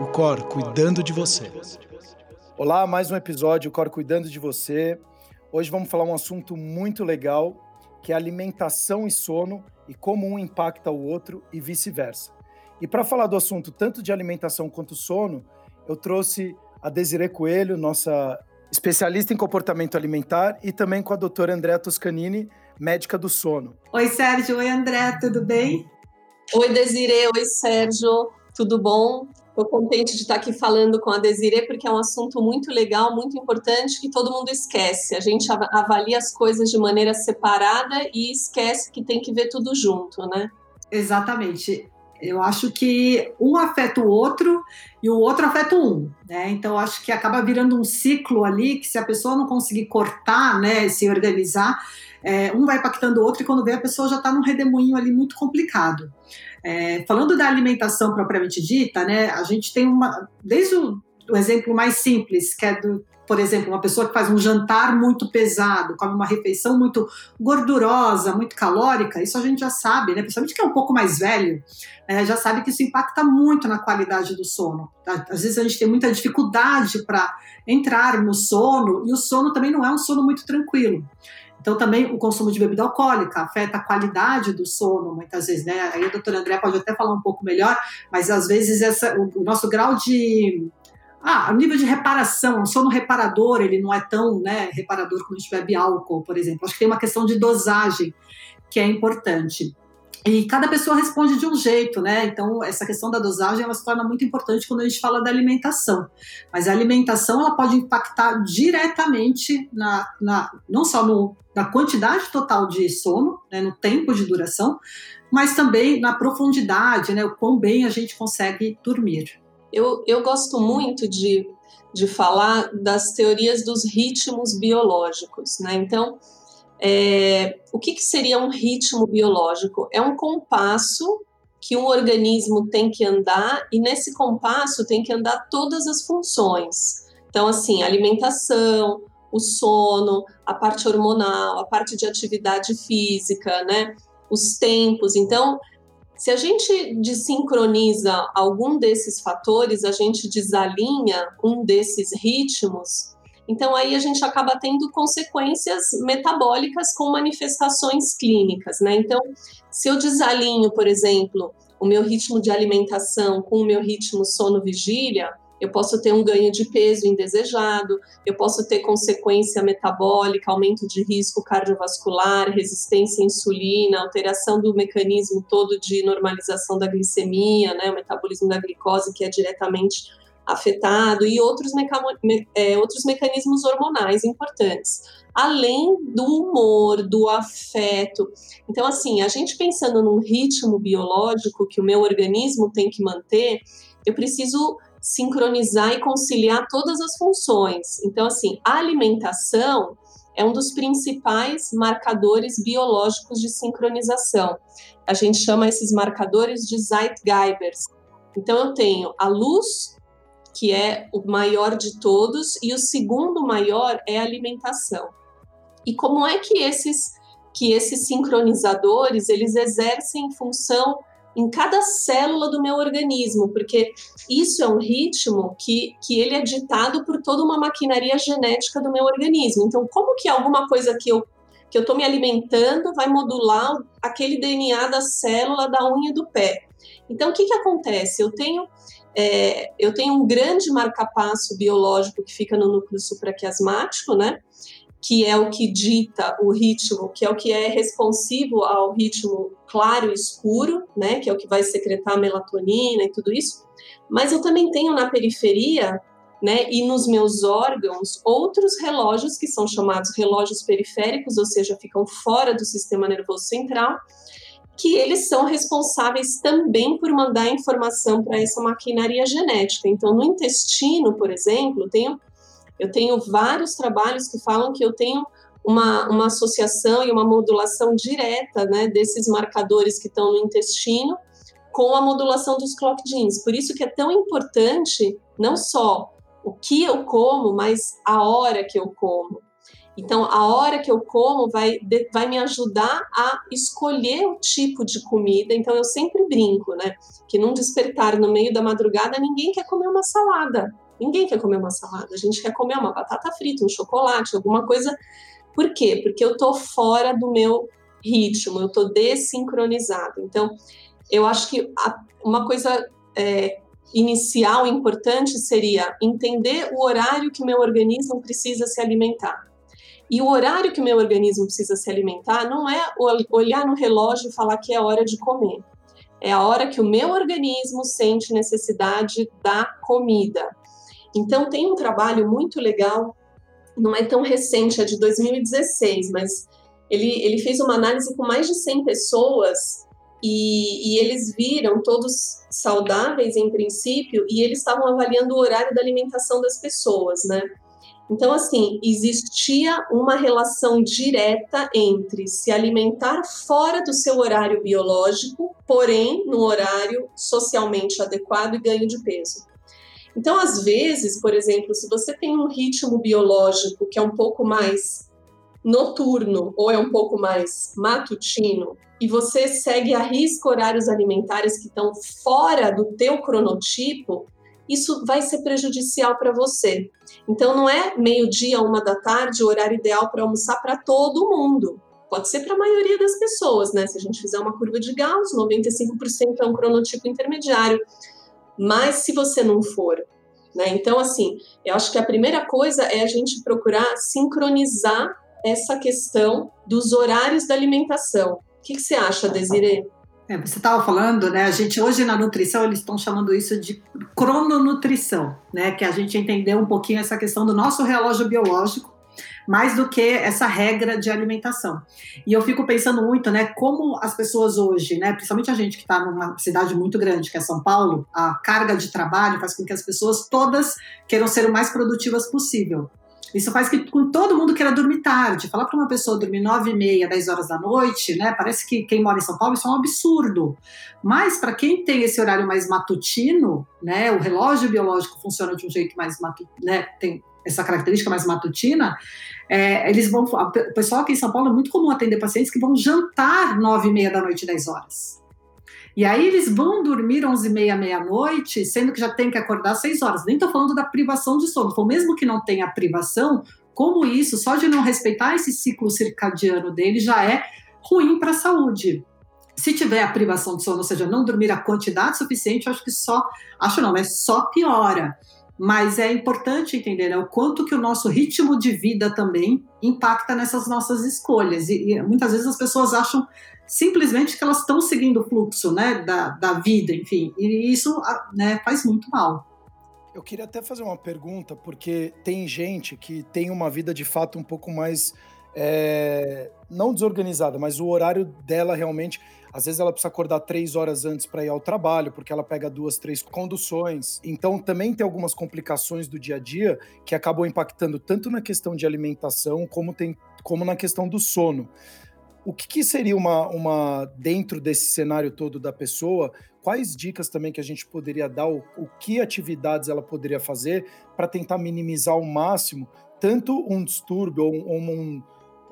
O Cor cuidando de você. Olá, mais um episódio Cor cuidando de você. Hoje vamos falar um assunto muito legal, que é alimentação e sono e como um impacta o outro e vice-versa. E para falar do assunto tanto de alimentação quanto sono, eu trouxe a Desiree Coelho, nossa especialista em comportamento alimentar, e também com a doutora Andréa Toscanini, médica do sono. Oi, Sérgio. Oi, André. Tudo bem? Oi, Desiree. Oi, Sérgio. Tudo bom? Estou contente de estar aqui falando com a Desiree, porque é um assunto muito legal, muito importante, que todo mundo esquece. A gente avalia as coisas de maneira separada e esquece que tem que ver tudo junto, né? Exatamente. Eu acho que um afeta o outro e o outro afeta um, né? Então acho que acaba virando um ciclo ali que se a pessoa não conseguir cortar, né, se organizar, é, um vai impactando o outro e quando vê a pessoa já está num redemoinho ali muito complicado. É, falando da alimentação propriamente dita, né, a gente tem uma, desde o, o exemplo mais simples, que é do por exemplo, uma pessoa que faz um jantar muito pesado, come uma refeição muito gordurosa, muito calórica, isso a gente já sabe, né? Principalmente que é um pouco mais velho, né? já sabe que isso impacta muito na qualidade do sono. Tá? Às vezes a gente tem muita dificuldade para entrar no sono, e o sono também não é um sono muito tranquilo. Então, também o consumo de bebida alcoólica afeta a qualidade do sono, muitas vezes, né? Aí a doutora André pode até falar um pouco melhor, mas às vezes essa, o, o nosso grau de ah, o nível de reparação, o sono reparador, ele não é tão né, reparador quando a gente bebe álcool, por exemplo. Acho que tem uma questão de dosagem que é importante. E cada pessoa responde de um jeito, né? Então, essa questão da dosagem ela se torna muito importante quando a gente fala da alimentação. Mas a alimentação ela pode impactar diretamente na, na não só no, na quantidade total de sono, né, no tempo de duração, mas também na profundidade, né? O quão bem a gente consegue dormir. Eu, eu gosto muito de, de falar das teorias dos ritmos biológicos, né? Então, é, o que, que seria um ritmo biológico? É um compasso que um organismo tem que andar e nesse compasso tem que andar todas as funções. Então, assim, alimentação, o sono, a parte hormonal, a parte de atividade física, né? Os tempos. Então, se a gente desincroniza algum desses fatores, a gente desalinha um desses ritmos, então aí a gente acaba tendo consequências metabólicas com manifestações clínicas, né? Então, se eu desalinho, por exemplo, o meu ritmo de alimentação com o meu ritmo sono-vigília, eu posso ter um ganho de peso indesejado, eu posso ter consequência metabólica, aumento de risco cardiovascular, resistência à insulina, alteração do mecanismo todo de normalização da glicemia, né, o metabolismo da glicose que é diretamente afetado e outros, meca é, outros mecanismos hormonais importantes, além do humor, do afeto. Então, assim, a gente pensando num ritmo biológico que o meu organismo tem que manter, eu preciso sincronizar e conciliar todas as funções. Então, assim, a alimentação é um dos principais marcadores biológicos de sincronização. A gente chama esses marcadores de Zeitgeibers. Então, eu tenho a luz, que é o maior de todos, e o segundo maior é a alimentação. E como é que esses que esses sincronizadores eles exercem função em cada célula do meu organismo, porque isso é um ritmo que, que ele é ditado por toda uma maquinaria genética do meu organismo. Então, como que alguma coisa que eu que eu estou me alimentando vai modular aquele DNA da célula da unha do pé? Então, o que, que acontece? Eu tenho é, eu tenho um grande marcapasso biológico que fica no núcleo supraquiasmático, né? que é o que dita o ritmo, que é o que é responsivo ao ritmo claro e escuro, né, que é o que vai secretar melatonina e tudo isso. Mas eu também tenho na periferia, né, e nos meus órgãos, outros relógios que são chamados relógios periféricos, ou seja, ficam fora do sistema nervoso central, que eles são responsáveis também por mandar informação para essa maquinaria genética. Então, no intestino, por exemplo, tenho eu tenho vários trabalhos que falam que eu tenho uma, uma associação e uma modulação direta né, desses marcadores que estão no intestino com a modulação dos clock genes. Por isso que é tão importante não só o que eu como, mas a hora que eu como. Então, a hora que eu como vai, vai me ajudar a escolher o tipo de comida. Então, eu sempre brinco, né? Que num despertar no meio da madrugada, ninguém quer comer uma salada. Ninguém quer comer uma salada. A gente quer comer uma batata frita, um chocolate, alguma coisa. Por quê? Porque eu tô fora do meu ritmo, eu tô desincronizado. Então, eu acho que uma coisa é, inicial importante seria entender o horário que meu organismo precisa se alimentar. E o horário que meu organismo precisa se alimentar não é olhar no relógio e falar que é hora de comer. É a hora que o meu organismo sente necessidade da comida. Então, tem um trabalho muito legal, não é tão recente, é de 2016, mas ele, ele fez uma análise com mais de 100 pessoas e, e, eles viram todos saudáveis em princípio e eles estavam avaliando o horário da alimentação das pessoas, né? Então, assim, existia uma relação direta entre se alimentar fora do seu horário biológico, porém no horário socialmente adequado e ganho de peso. Então, às vezes, por exemplo, se você tem um ritmo biológico que é um pouco mais noturno ou é um pouco mais matutino e você segue a risco horários alimentares que estão fora do teu cronotipo, isso vai ser prejudicial para você. Então, não é meio-dia, uma da tarde, o horário ideal para almoçar para todo mundo. Pode ser para a maioria das pessoas, né? Se a gente fizer uma curva de Gauss, 95% é um cronotipo intermediário. Mas se você não for, né? Então, assim, eu acho que a primeira coisa é a gente procurar sincronizar essa questão dos horários da alimentação. O que, que você acha, Desiree? É, você estava falando, né? A gente hoje na nutrição eles estão chamando isso de crononutrição, né? Que a gente entendeu um pouquinho essa questão do nosso relógio biológico, mais do que essa regra de alimentação. E eu fico pensando muito, né? Como as pessoas hoje, né? Principalmente a gente que está numa cidade muito grande, que é São Paulo, a carga de trabalho faz com que as pessoas todas queiram ser o mais produtivas possível. Isso faz que todo mundo queira dormir tarde. Falar para uma pessoa dormir 9 e meia, 10 horas da noite, né? Parece que quem mora em São Paulo isso é um absurdo. Mas para quem tem esse horário mais matutino, né? O relógio biológico funciona de um jeito mais matutino, né? Tem essa característica mais matutina, é, eles vão. O pessoal aqui em São Paulo é muito comum atender pacientes que vão jantar 9 e meia da noite, 10 horas. E aí eles vão dormir 11 e meia, meia-noite, sendo que já tem que acordar 6 horas. Nem estou falando da privação de sono. Então, mesmo que não tenha privação, como isso, só de não respeitar esse ciclo circadiano dele já é ruim para a saúde. Se tiver a privação de sono, ou seja, não dormir a quantidade suficiente, acho que só, acho não, mas só piora. Mas é importante entender né, o quanto que o nosso ritmo de vida também impacta nessas nossas escolhas. E, e muitas vezes as pessoas acham simplesmente que elas estão seguindo o fluxo né, da, da vida, enfim, e isso né, faz muito mal. Eu queria até fazer uma pergunta, porque tem gente que tem uma vida de fato um pouco mais. É, não desorganizada, mas o horário dela realmente. Às vezes ela precisa acordar três horas antes para ir ao trabalho, porque ela pega duas, três conduções. Então também tem algumas complicações do dia a dia que acabam impactando tanto na questão de alimentação como, tem, como na questão do sono. O que, que, seria uma, uma, dentro desse cenário todo da pessoa? Quais dicas também que a gente poderia dar? O, o que atividades ela poderia fazer para tentar minimizar ao máximo tanto um distúrbio ou um, um,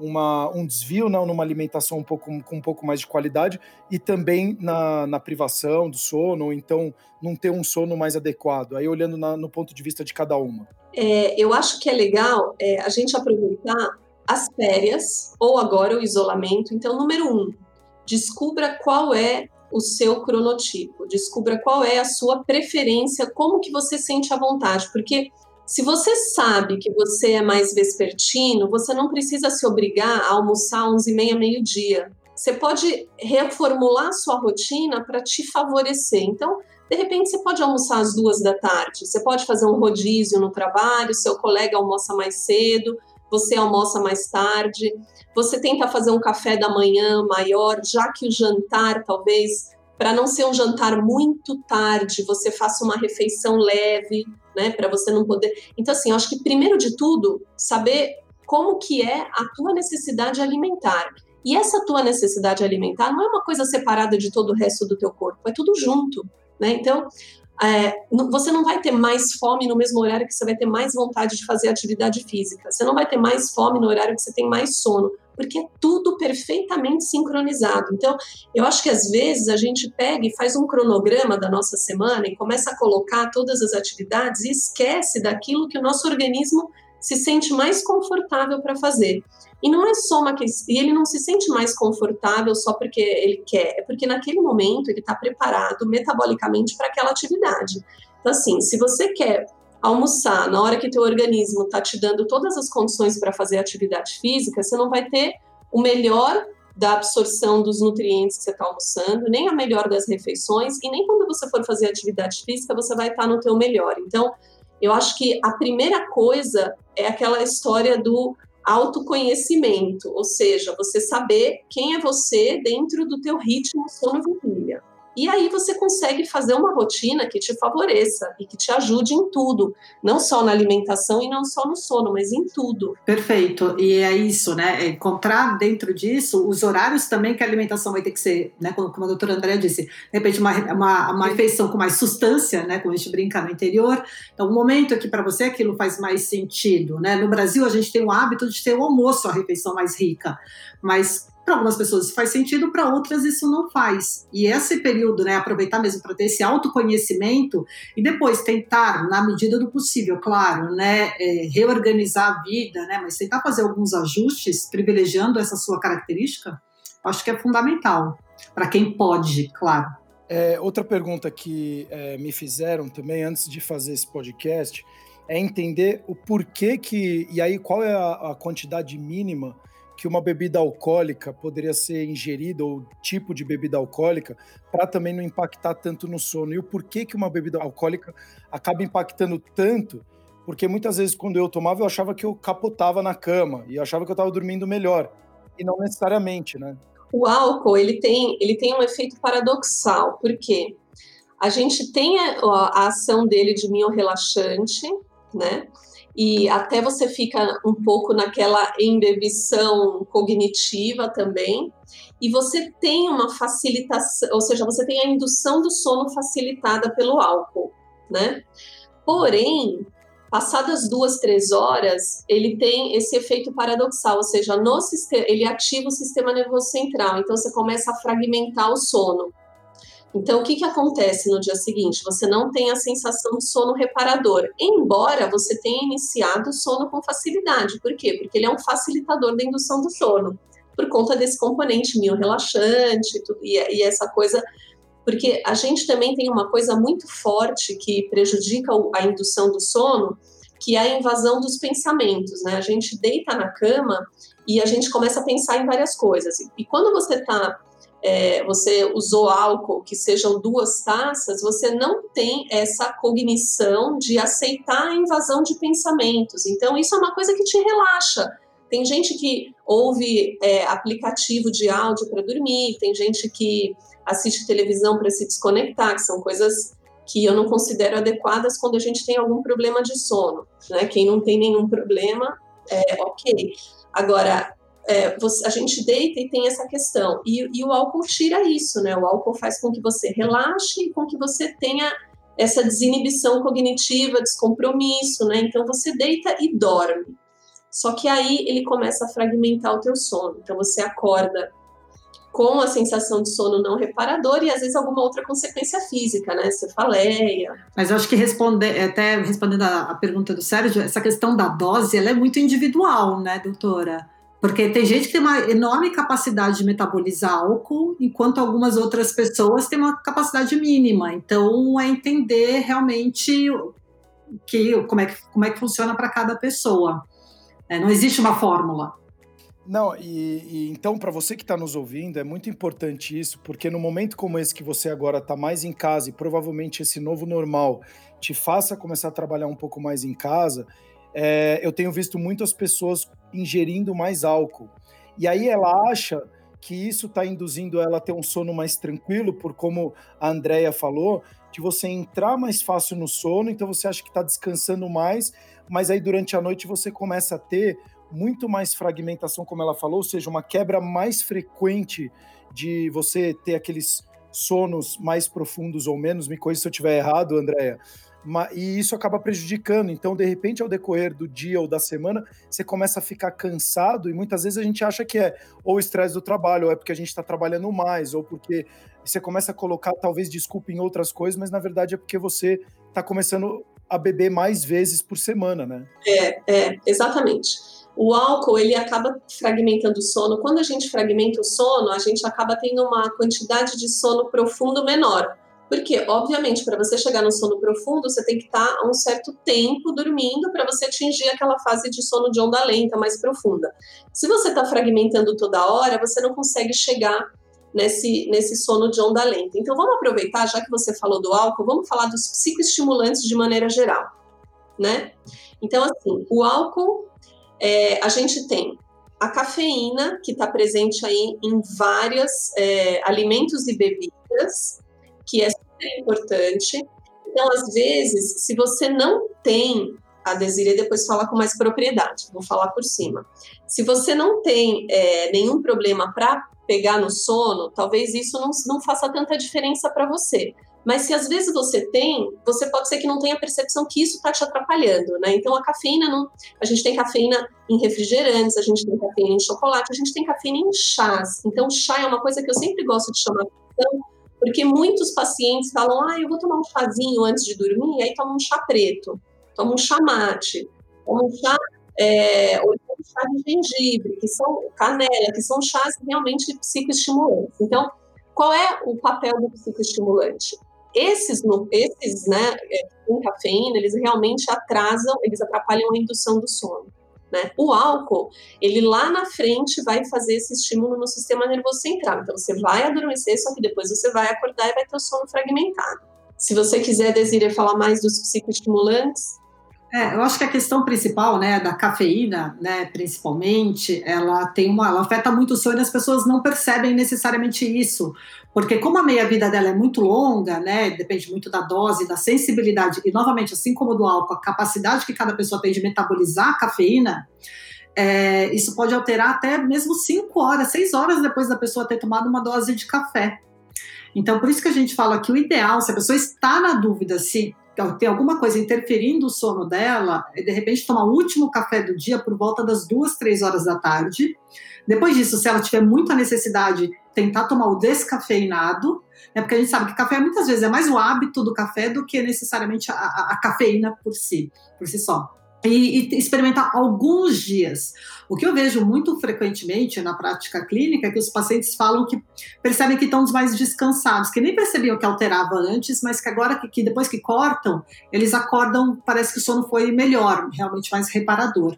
uma, um desvio não, numa alimentação um pouco, com um pouco mais de qualidade e também na, na privação do sono, ou então não ter um sono mais adequado? Aí olhando na, no ponto de vista de cada uma. É, eu acho que é legal é, a gente aproveitar as férias ou agora o isolamento. Então, número um, descubra qual é o seu cronotipo, descubra qual é a sua preferência, como que você sente à vontade, porque se você sabe que você é mais vespertino, você não precisa se obrigar a almoçar 11 e meia, meio-dia. Você pode reformular a sua rotina para te favorecer. Então, de repente, você pode almoçar às duas da tarde, você pode fazer um rodízio no trabalho, seu colega almoça mais cedo, você almoça mais tarde, você tenta fazer um café da manhã maior, já que o jantar, talvez, para não ser um jantar muito tarde, você faça uma refeição leve, né, para você não poder. Então, assim, eu acho que primeiro de tudo, saber como que é a tua necessidade alimentar. E essa tua necessidade alimentar não é uma coisa separada de todo o resto do teu corpo, é tudo junto, né? Então, é, você não vai ter mais fome no mesmo horário que você vai ter mais vontade de fazer atividade física. Você não vai ter mais fome no horário que você tem mais sono, porque é tudo perfeitamente sincronizado. Então, eu acho que às vezes a gente pega e faz um cronograma da nossa semana e começa a colocar todas as atividades e esquece daquilo que o nosso organismo se sente mais confortável para fazer. E não é só uma questão, e ele não se sente mais confortável só porque ele quer, é porque naquele momento ele está preparado metabolicamente para aquela atividade. Então, assim, se você quer almoçar na hora que teu organismo está te dando todas as condições para fazer atividade física, você não vai ter o melhor da absorção dos nutrientes que você está almoçando, nem a melhor das refeições, e nem quando você for fazer atividade física você vai estar tá no teu melhor. Então, eu acho que a primeira coisa é aquela história do autoconhecimento, ou seja, você saber quem é você dentro do teu ritmo sono-vigília. E aí você consegue fazer uma rotina que te favoreça e que te ajude em tudo, não só na alimentação e não só no sono, mas em tudo. Perfeito. E é isso, né? É encontrar dentro disso os horários também que a alimentação vai ter que ser, né? Como, a doutora André disse, de repente uma, uma, uma refeição com mais substância, né? Como a gente brinca no interior. Então, o momento que para você aquilo faz mais sentido, né? No Brasil, a gente tem o hábito de ter o almoço, a refeição mais rica. Mas para algumas pessoas isso faz sentido, para outras isso não faz. E esse período, né, aproveitar mesmo para ter esse autoconhecimento e depois tentar, na medida do possível, claro, né, é, reorganizar a vida, né, mas tentar fazer alguns ajustes, privilegiando essa sua característica, acho que é fundamental para quem pode, claro. É, outra pergunta que é, me fizeram também antes de fazer esse podcast é entender o porquê que e aí qual é a, a quantidade mínima que uma bebida alcoólica poderia ser ingerida ou tipo de bebida alcoólica para também não impactar tanto no sono. E o porquê que uma bebida alcoólica acaba impactando tanto? Porque muitas vezes quando eu tomava eu achava que eu capotava na cama e eu achava que eu estava dormindo melhor e não necessariamente, né? O álcool ele tem ele tem um efeito paradoxal porque a gente tem a, a ação dele de relaxante, né? E até você fica um pouco naquela embebição cognitiva também. E você tem uma facilitação, ou seja, você tem a indução do sono facilitada pelo álcool, né? Porém, passadas duas, três horas, ele tem esse efeito paradoxal, ou seja, no sistema, ele ativa o sistema nervoso central, então você começa a fragmentar o sono. Então, o que, que acontece no dia seguinte? Você não tem a sensação de sono reparador, embora você tenha iniciado o sono com facilidade. Por quê? Porque ele é um facilitador da indução do sono, por conta desse componente mio relaxante e, e essa coisa. Porque a gente também tem uma coisa muito forte que prejudica a indução do sono, que é a invasão dos pensamentos, né? A gente deita na cama e a gente começa a pensar em várias coisas. E quando você está é, você usou álcool, que sejam duas taças, você não tem essa cognição de aceitar a invasão de pensamentos. Então, isso é uma coisa que te relaxa. Tem gente que ouve é, aplicativo de áudio para dormir, tem gente que assiste televisão para se desconectar, que são coisas que eu não considero adequadas quando a gente tem algum problema de sono. Né? Quem não tem nenhum problema, é ok. Agora, é, você, a gente deita e tem essa questão. E, e, o álcool tira isso, né? O álcool faz com que você relaxe e com que você tenha essa desinibição cognitiva, descompromisso, né? Então você deita e dorme. Só que aí ele começa a fragmentar o teu sono. Então você acorda com a sensação de sono não reparador e às vezes alguma outra consequência física, né? Cefaleia. Mas eu acho que responder, até respondendo a, a pergunta do Sérgio, essa questão da dose, ela é muito individual, né, doutora? Porque tem gente que tem uma enorme capacidade de metabolizar álcool, enquanto algumas outras pessoas têm uma capacidade mínima. Então, é entender realmente que, como, é que, como é que funciona para cada pessoa. É, não existe uma fórmula. Não, e, e então, para você que está nos ouvindo, é muito importante isso, porque no momento como esse que você agora está mais em casa e provavelmente esse novo normal te faça começar a trabalhar um pouco mais em casa, é, eu tenho visto muitas pessoas ingerindo mais álcool. E aí ela acha que isso está induzindo ela a ter um sono mais tranquilo, por como a Andrea falou, de você entrar mais fácil no sono, então você acha que está descansando mais, mas aí durante a noite você começa a ter muito mais fragmentação, como ela falou, ou seja, uma quebra mais frequente de você ter aqueles sonos mais profundos ou menos, me corrija se eu estiver errado, Andréia, e isso acaba prejudicando. Então, de repente, ao decorrer do dia ou da semana, você começa a ficar cansado e muitas vezes a gente acha que é ou estresse do trabalho, ou é porque a gente está trabalhando mais, ou porque você começa a colocar talvez desculpa em outras coisas, mas na verdade é porque você está começando a beber mais vezes por semana, né? É, é, exatamente. O álcool, ele acaba fragmentando o sono. Quando a gente fragmenta o sono, a gente acaba tendo uma quantidade de sono profundo menor. Porque, obviamente, para você chegar no sono profundo, você tem que estar tá um certo tempo dormindo para você atingir aquela fase de sono de onda lenta mais profunda. Se você está fragmentando toda hora, você não consegue chegar nesse, nesse sono de onda lenta. Então, vamos aproveitar, já que você falou do álcool, vamos falar dos psicoestimulantes de maneira geral, né? Então, assim, o álcool, é, a gente tem a cafeína, que está presente aí em vários é, alimentos e bebidas, que é super importante. Então, às vezes, se você não tem a Desiree depois fala com mais propriedade, vou falar por cima. Se você não tem é, nenhum problema para pegar no sono, talvez isso não, não faça tanta diferença para você. Mas se às vezes você tem, você pode ser que não tenha percepção que isso está te atrapalhando, né? Então a cafeína não. A gente tem cafeína em refrigerantes, a gente tem cafeína em chocolate, a gente tem cafeína em chás. Então, chá é uma coisa que eu sempre gosto de chamar atenção, porque muitos pacientes falam, ah, eu vou tomar um chazinho antes de dormir, aí toma um chá preto, toma um chá mate, toma um chá, é, ou um chá de gengibre, que são canela, que são chás realmente psicoestimulantes. Então, qual é o papel do psicoestimulante? Esses, esses né, é, com cafeína, eles realmente atrasam, eles atrapalham a indução do sono. Né? O álcool, ele lá na frente vai fazer esse estímulo no sistema nervoso central. Então você vai adormecer, só que depois você vai acordar e vai ter o sono fragmentado. Se você quiser, Desiree, falar mais dos psicoestimulantes, é, eu acho que a questão principal, né, da cafeína, né, principalmente, ela tem uma, ela afeta muito o sono e as pessoas não percebem necessariamente isso, porque como a meia-vida dela é muito longa, né, depende muito da dose, da sensibilidade e novamente, assim como do álcool, a capacidade que cada pessoa tem de metabolizar a cafeína, é, isso pode alterar até mesmo 5 horas, 6 horas depois da pessoa ter tomado uma dose de café. Então, por isso que a gente fala que o ideal, se a pessoa está na dúvida se tem alguma coisa interferindo o sono dela, é de repente tomar o último café do dia por volta das duas, três horas da tarde. Depois disso, se ela tiver muita necessidade, tentar tomar o descafeinado, né, porque a gente sabe que café muitas vezes é mais o hábito do café do que necessariamente a, a, a cafeína por si, por si só e, e, experimentar alguns dias. O que eu vejo muito frequentemente na prática clínica é que os pacientes falam que percebem que estão mais descansados, que nem percebiam que alterava antes, mas que agora que, que depois que cortam, eles acordam, parece que o sono foi melhor, realmente mais reparador.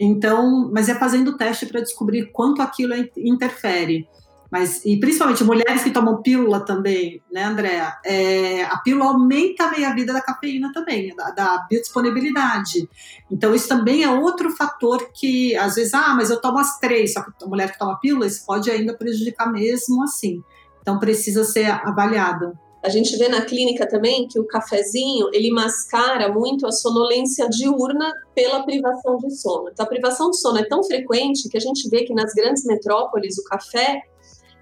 Então, mas é fazendo teste para descobrir quanto aquilo interfere. Mas, e principalmente mulheres que tomam pílula também, né, Andréa? É, a pílula aumenta a meia-vida da cafeína também, da, da biodisponibilidade. Então, isso também é outro fator que, às vezes, ah, mas eu tomo as três, só que a mulher que toma pílula, isso pode ainda prejudicar mesmo assim. Então, precisa ser avaliado. A gente vê na clínica também que o cafezinho, ele mascara muito a sonolência diurna pela privação de sono. Então, a privação de sono é tão frequente que a gente vê que nas grandes metrópoles o café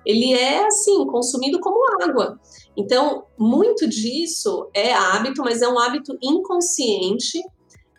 ele é assim, consumido como água. Então, muito disso é hábito, mas é um hábito inconsciente.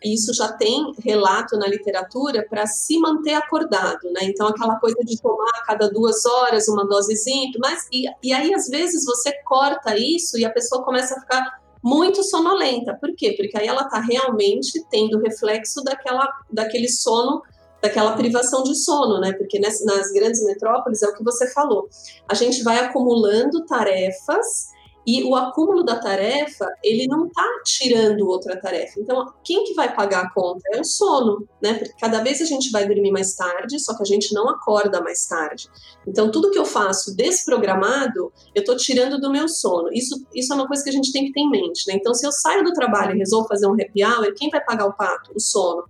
Isso já tem relato na literatura para se manter acordado, né? Então, aquela coisa de tomar a cada duas horas uma dosezinha, mas e, e aí às vezes você corta isso e a pessoa começa a ficar muito sonolenta. Por quê? Porque aí ela está realmente tendo reflexo daquela, daquele sono daquela privação de sono, né? Porque nas, nas grandes metrópoles é o que você falou. A gente vai acumulando tarefas e o acúmulo da tarefa, ele não está tirando outra tarefa. Então, quem que vai pagar a conta? É o sono, né? Porque cada vez a gente vai dormir mais tarde, só que a gente não acorda mais tarde. Então, tudo que eu faço desprogramado, eu estou tirando do meu sono. Isso, isso é uma coisa que a gente tem que ter em mente, né? Então, se eu saio do trabalho e resolvo fazer um happy hour, quem vai pagar o pato? O sono.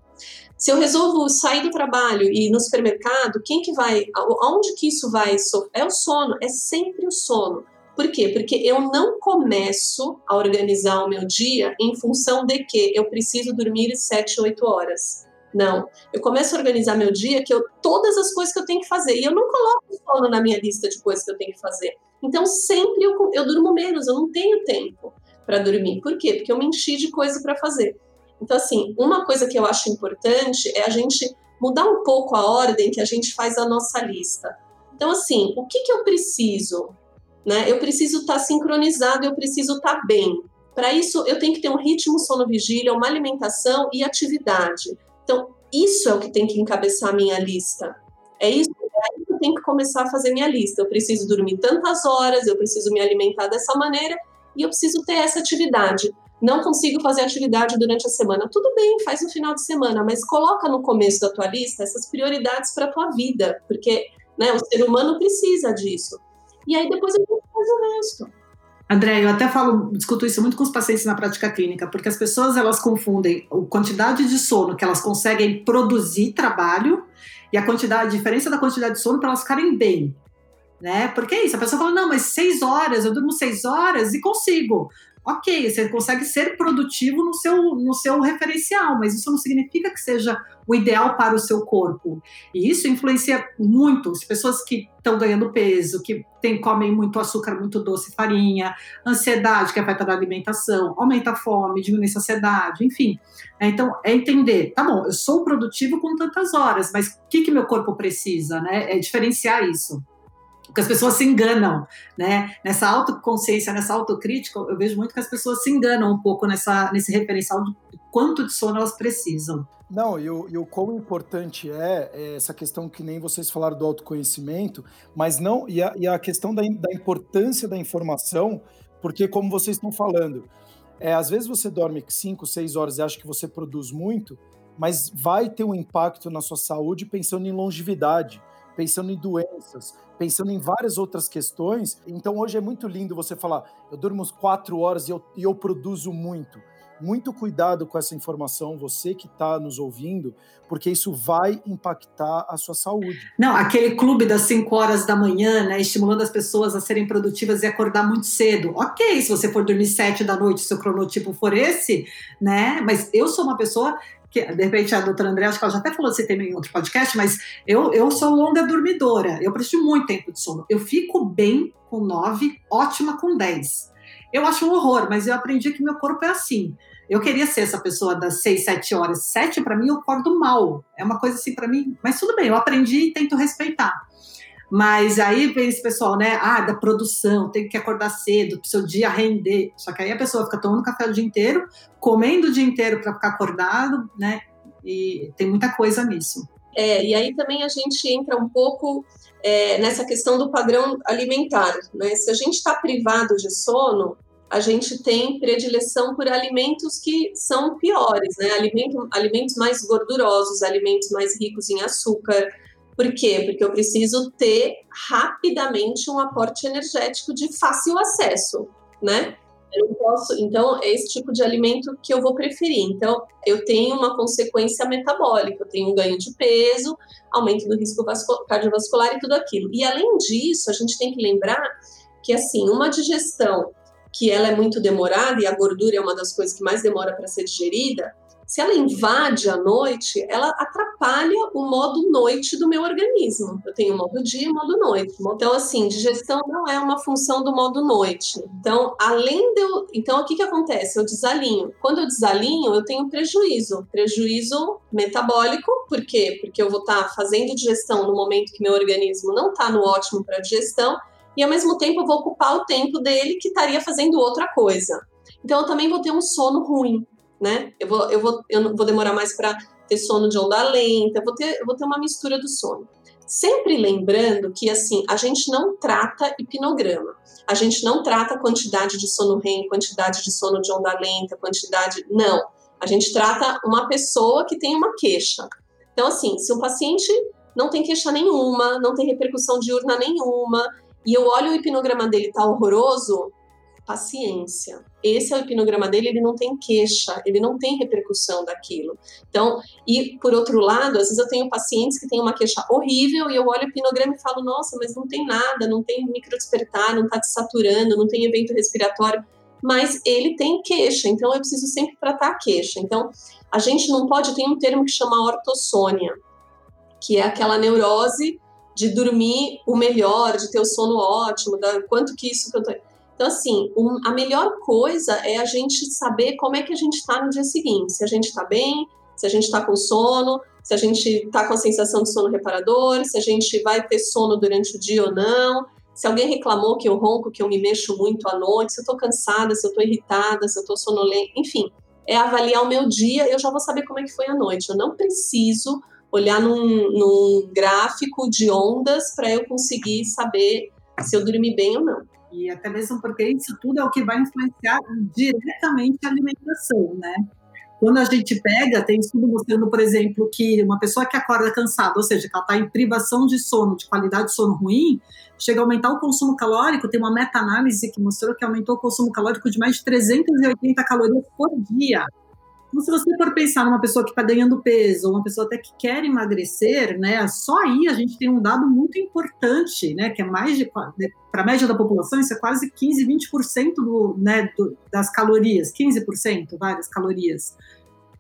Se eu resolvo sair do trabalho e ir no supermercado, quem que vai, aonde que isso vai? É o sono, é sempre o sono. Por quê? Porque eu não começo a organizar o meu dia em função de que eu preciso dormir 7, 8 horas. Não, eu começo a organizar meu dia que eu todas as coisas que eu tenho que fazer e eu não coloco sono na minha lista de coisas que eu tenho que fazer. Então sempre eu, eu durmo menos, eu não tenho tempo para dormir. Por quê? Porque eu me enchi de coisa para fazer. Então assim, uma coisa que eu acho importante é a gente mudar um pouco a ordem que a gente faz a nossa lista. Então assim, o que que eu preciso? Né? Eu preciso estar tá sincronizado, eu preciso estar tá bem. Para isso, eu tenho que ter um ritmo sono-vigília, uma alimentação e atividade. Então, isso é o que tem que encabeçar a minha lista. É isso é que eu tenho que começar a fazer minha lista. Eu preciso dormir tantas horas, eu preciso me alimentar dessa maneira e eu preciso ter essa atividade. Não consigo fazer atividade durante a semana. Tudo bem, faz no final de semana, mas coloca no começo da tua lista essas prioridades para a tua vida, porque né, o ser humano precisa disso. E aí depois a gente faz o resto. André, eu até falo, discuto isso muito com os pacientes na prática clínica, porque as pessoas elas confundem a quantidade de sono que elas conseguem produzir trabalho e a quantidade, a diferença da quantidade de sono para elas ficarem bem. Né? Porque é isso, a pessoa fala, não, mas seis horas, eu durmo seis horas e consigo ok, você consegue ser produtivo no seu, no seu referencial, mas isso não significa que seja o ideal para o seu corpo. E isso influencia muito as pessoas que estão ganhando peso, que tem, comem muito açúcar, muito doce, farinha, ansiedade que afeta a alimentação, aumenta a fome, diminui a saciedade, enfim. Então, é entender, tá bom, eu sou produtivo com tantas horas, mas o que, que meu corpo precisa, né? É diferenciar isso porque as pessoas se enganam, né? Nessa autoconsciência, nessa autocrítica, eu vejo muito que as pessoas se enganam um pouco nessa, nesse referencial do quanto de sono elas precisam. Não, e o, e o quão importante é, é, essa questão que nem vocês falaram do autoconhecimento, mas não, e a, e a questão da, da importância da informação, porque como vocês estão falando, é, às vezes você dorme 5, 6 horas e acha que você produz muito, mas vai ter um impacto na sua saúde pensando em longevidade pensando em doenças, pensando em várias outras questões. Então hoje é muito lindo você falar, eu durmo quatro horas e eu, e eu produzo muito. Muito cuidado com essa informação, você que está nos ouvindo, porque isso vai impactar a sua saúde. Não, aquele clube das 5 horas da manhã, né, estimulando as pessoas a serem produtivas e acordar muito cedo. Ok, se você for dormir 7 da noite, seu cronotipo for esse, né? Mas eu sou uma pessoa que de repente a doutora André, acho que ela já até falou desse tema em outro podcast, mas eu, eu sou longa dormidora, eu preciso muito tempo de sono. Eu fico bem com 9, ótima com 10. Eu acho um horror, mas eu aprendi que meu corpo é assim. Eu queria ser essa pessoa das 6, 7 horas. 7 para mim eu acordo mal. É uma coisa assim para mim, mas tudo bem, eu aprendi e tento respeitar. Mas aí vem esse pessoal, né? Ah, da produção, tem que acordar cedo, pro seu dia render. Só que aí a pessoa fica tomando café o dia inteiro, comendo o dia inteiro para ficar acordado, né? E tem muita coisa nisso. É, e aí também a gente entra um pouco é, nessa questão do padrão alimentar, né? Se a gente está privado de sono, a gente tem predileção por alimentos que são piores, né? Alimento, alimentos mais gordurosos, alimentos mais ricos em açúcar, por quê? Porque eu preciso ter rapidamente um aporte energético de fácil acesso, né? Eu não posso, então é esse tipo de alimento que eu vou preferir. Então, eu tenho uma consequência metabólica, eu tenho um ganho de peso, aumento do risco cardiovascular e tudo aquilo. E além disso, a gente tem que lembrar que assim, uma digestão que ela é muito demorada e a gordura é uma das coisas que mais demora para ser digerida, se ela invade a noite, ela atrapalha o modo noite do meu organismo. Eu tenho modo dia e modo noite. Então, assim, digestão não é uma função do modo noite. Então, além de eu. Então, o que, que acontece? Eu desalinho. Quando eu desalinho, eu tenho prejuízo. Prejuízo metabólico. Por quê? Porque eu vou estar tá fazendo digestão no momento que meu organismo não está no ótimo para digestão. E ao mesmo tempo eu vou ocupar o tempo dele que estaria fazendo outra coisa. Então eu também vou ter um sono ruim né? Eu vou, eu vou, eu não vou demorar mais para ter sono de onda lenta, eu vou ter, eu vou ter uma mistura do sono. Sempre lembrando que assim, a gente não trata hipnograma. A gente não trata quantidade de sono REM, quantidade de sono de onda lenta, quantidade. Não. A gente trata uma pessoa que tem uma queixa. Então, assim, se um paciente não tem queixa nenhuma, não tem repercussão diurna nenhuma, e eu olho o hipnograma dele tá horroroso, paciência. Esse é o hipnograma dele, ele não tem queixa, ele não tem repercussão daquilo. Então, e por outro lado, às vezes eu tenho pacientes que têm uma queixa horrível e eu olho o hipnograma e falo, nossa, mas não tem nada, não tem microdespertar, não está desaturando, não tem evento respiratório. mas ele tem queixa, então eu preciso sempre tratar a queixa. Então, a gente não pode, tem um termo que chama ortossônia, que é aquela neurose de dormir o melhor, de ter o sono ótimo, da quanto que isso que eu tô. Então, assim, um, a melhor coisa é a gente saber como é que a gente está no dia seguinte. Se a gente está bem, se a gente está com sono, se a gente está com a sensação de sono reparador, se a gente vai ter sono durante o dia ou não, se alguém reclamou que eu ronco, que eu me mexo muito à noite, se eu estou cansada, se eu estou irritada, se eu estou sonolenta, enfim, é avaliar o meu dia, eu já vou saber como é que foi a noite. Eu não preciso olhar num, num gráfico de ondas para eu conseguir saber se eu dormi bem ou não. E até mesmo porque isso tudo é o que vai influenciar diretamente a alimentação, né? Quando a gente pega, tem estudo mostrando, por exemplo, que uma pessoa que acorda cansada, ou seja, que ela está em privação de sono, de qualidade de sono ruim, chega a aumentar o consumo calórico. Tem uma meta-análise que mostrou que aumentou o consumo calórico de mais de 380 calorias por dia. Então, se você for pensar numa pessoa que está ganhando peso, uma pessoa até que quer emagrecer, né, só aí a gente tem um dado muito importante, né, que é mais de, para a média da população, isso é quase 15, 20% do, né, do, das calorias, 15%, várias calorias.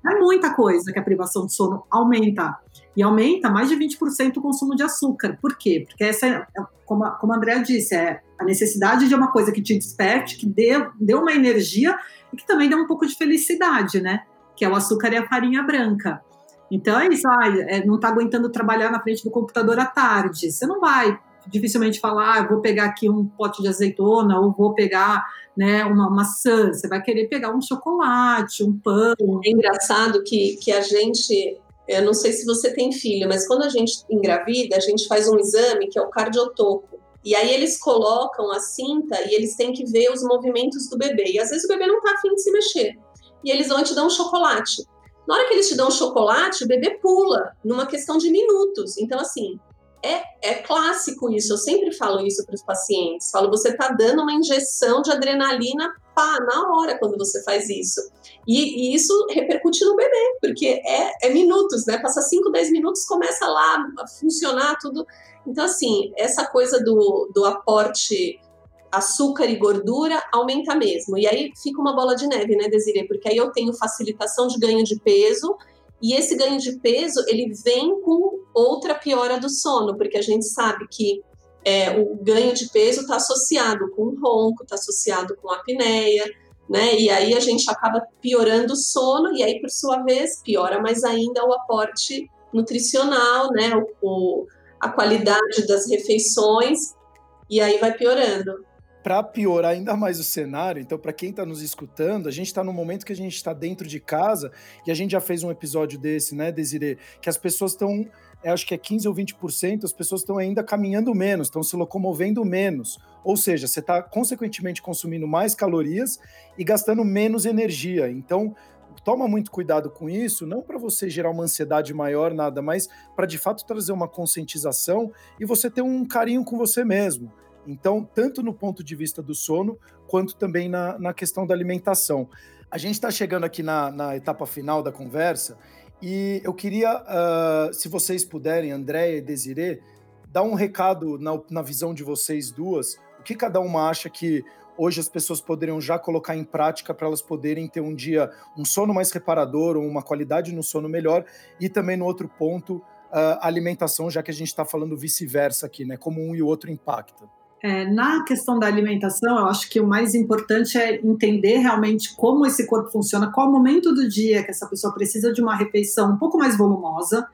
É muita coisa que a privação de sono aumenta. E aumenta mais de 20% o consumo de açúcar. Por quê? Porque essa, é, como a, como a Andrea disse, é a necessidade de uma coisa que te desperte, que dê, dê uma energia e que também dê um pouco de felicidade, né? Que é o açúcar e a farinha branca. Então é isso, ah, não está aguentando trabalhar na frente do computador à tarde. Você não vai dificilmente falar, ah, vou pegar aqui um pote de azeitona ou vou pegar né, uma maçã. Você vai querer pegar um chocolate, um pão. É engraçado que, que a gente, eu não sei se você tem filho, mas quando a gente engravida, a gente faz um exame que é o cardiotoco. E aí eles colocam a cinta e eles têm que ver os movimentos do bebê. E às vezes o bebê não está afim de se mexer e eles vão te dar um chocolate. Na hora que eles te dão um chocolate, o bebê pula numa questão de minutos. Então, assim, é, é clássico isso. Eu sempre falo isso para os pacientes. Falo, você está dando uma injeção de adrenalina pá, na hora quando você faz isso. E, e, isso repercute no bebê, porque é, é minutos, né? Passa 5, 10 minutos, começa lá a funcionar tudo. Então, assim, essa coisa do, do aporte açúcar e gordura aumenta mesmo. E aí fica uma bola de neve, né, Desiree? Porque aí eu tenho facilitação de ganho de peso, e esse ganho de peso, ele vem com outra piora do sono, porque a gente sabe que é, o ganho de peso está associado com ronco, está associado com apneia, né? E aí a gente acaba piorando o sono, e aí, por sua vez, piora mais ainda o aporte nutricional, né? O, o a qualidade das refeições, e aí vai piorando para piorar ainda mais o cenário, então, para quem está nos escutando, a gente está no momento que a gente está dentro de casa, e a gente já fez um episódio desse, né, Desirê? Que as pessoas estão, acho que é 15 ou 20%, as pessoas estão ainda caminhando menos, estão se locomovendo menos. Ou seja, você está consequentemente consumindo mais calorias e gastando menos energia. Então, toma muito cuidado com isso, não para você gerar uma ansiedade maior, nada, mas para de fato trazer uma conscientização e você ter um carinho com você mesmo. Então, tanto no ponto de vista do sono, quanto também na, na questão da alimentação. A gente está chegando aqui na, na, etapa final da conversa e eu queria, uh, se vocês puderem, Andréia e Desirê, dar um recado na, na visão de vocês duas, o que cada uma acha que hoje as pessoas poderiam já colocar em prática para elas poderem ter um dia, um sono mais reparador, ou uma qualidade no sono melhor, e também no outro ponto, uh, alimentação, já que a gente está falando vice-versa aqui, né? Como um e o outro impactam. É, na questão da alimentação, eu acho que o mais importante é entender realmente como esse corpo funciona, qual o momento do dia que essa pessoa precisa de uma refeição um pouco mais volumosa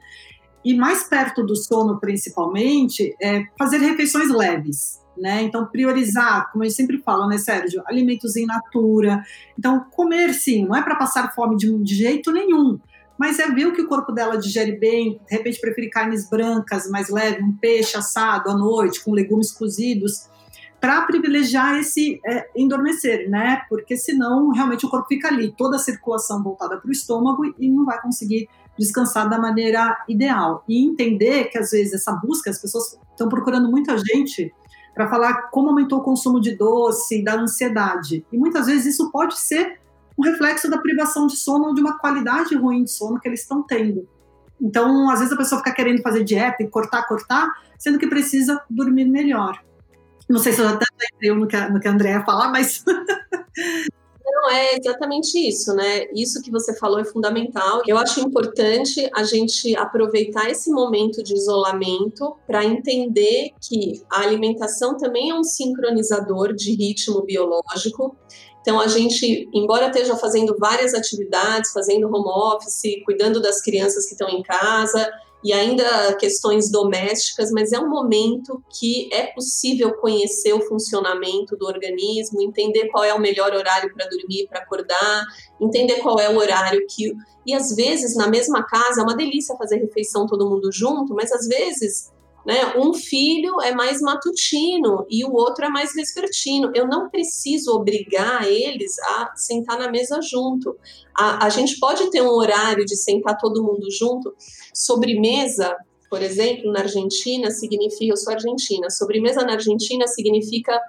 e mais perto do sono, principalmente, é fazer refeições leves. Né? Então, priorizar, como eu sempre falo, né, Sérgio? Alimentos em natura. Então, comer sim, não é para passar fome de, de jeito nenhum, mas é ver o que o corpo dela digere bem, de repente preferir carnes brancas, mais leve, um peixe assado à noite, com legumes cozidos, para privilegiar esse é, endormecer, né? Porque senão realmente o corpo fica ali, toda a circulação voltada para o estômago e não vai conseguir descansar da maneira ideal. E entender que às vezes essa busca, as pessoas estão procurando muita gente para falar como aumentou o consumo de doce, da ansiedade. E muitas vezes isso pode ser um reflexo da privação de sono ou de uma qualidade ruim de sono que eles estão tendo. Então, às vezes a pessoa fica querendo fazer dieta e cortar, cortar, sendo que precisa dormir melhor. Não sei se eu até lembrei no que, no que a Andrea falar, mas Não, é exatamente isso, né? Isso que você falou é fundamental. Eu acho importante a gente aproveitar esse momento de isolamento para entender que a alimentação também é um sincronizador de ritmo biológico. Então, a gente, embora esteja fazendo várias atividades, fazendo home office, cuidando das crianças que estão em casa, e ainda questões domésticas, mas é um momento que é possível conhecer o funcionamento do organismo, entender qual é o melhor horário para dormir, para acordar, entender qual é o horário que. E às vezes, na mesma casa, é uma delícia fazer refeição todo mundo junto, mas às vezes né? Um filho é mais matutino e o outro é mais vespertino. Eu não preciso obrigar eles a sentar na mesa junto. A, a gente pode ter um horário de sentar todo mundo junto. Sobremesa, por exemplo, na Argentina, significa. Eu sou argentina. Sobremesa na Argentina significa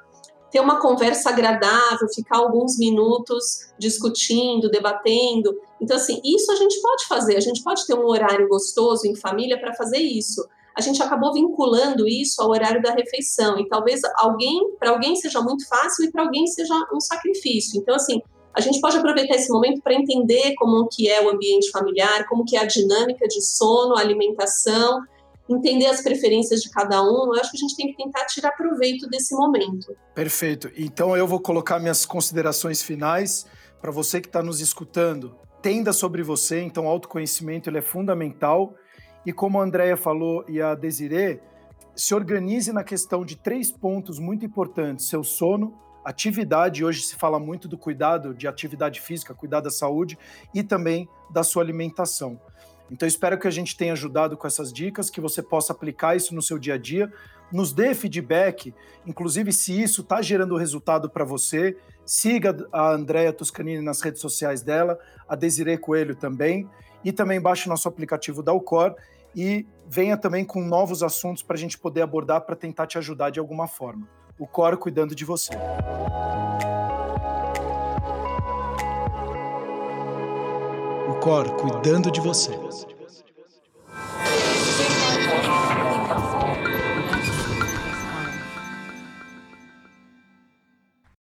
ter uma conversa agradável, ficar alguns minutos discutindo, debatendo. Então, assim, isso a gente pode fazer. A gente pode ter um horário gostoso em família para fazer isso a gente acabou vinculando isso ao horário da refeição e talvez alguém para alguém seja muito fácil e para alguém seja um sacrifício. Então assim, a gente pode aproveitar esse momento para entender como que é o ambiente familiar, como que é a dinâmica de sono, alimentação, entender as preferências de cada um. Eu acho que a gente tem que tentar tirar proveito desse momento. Perfeito. Então eu vou colocar minhas considerações finais para você que está nos escutando. Tenda sobre você, então autoconhecimento ele é fundamental e como a Andrea falou e a Desiree, se organize na questão de três pontos muito importantes: seu sono, atividade, hoje se fala muito do cuidado de atividade física, cuidar da saúde e também da sua alimentação. Então espero que a gente tenha ajudado com essas dicas, que você possa aplicar isso no seu dia a dia, nos dê feedback, inclusive se isso está gerando resultado para você. Siga a Andrea Toscanini nas redes sociais dela, a Desiree Coelho também e também baixe nosso aplicativo da Alcor e venha também com novos assuntos para a gente poder abordar para tentar te ajudar de alguma forma. O Cor cuidando de você. O Cor cuidando de você.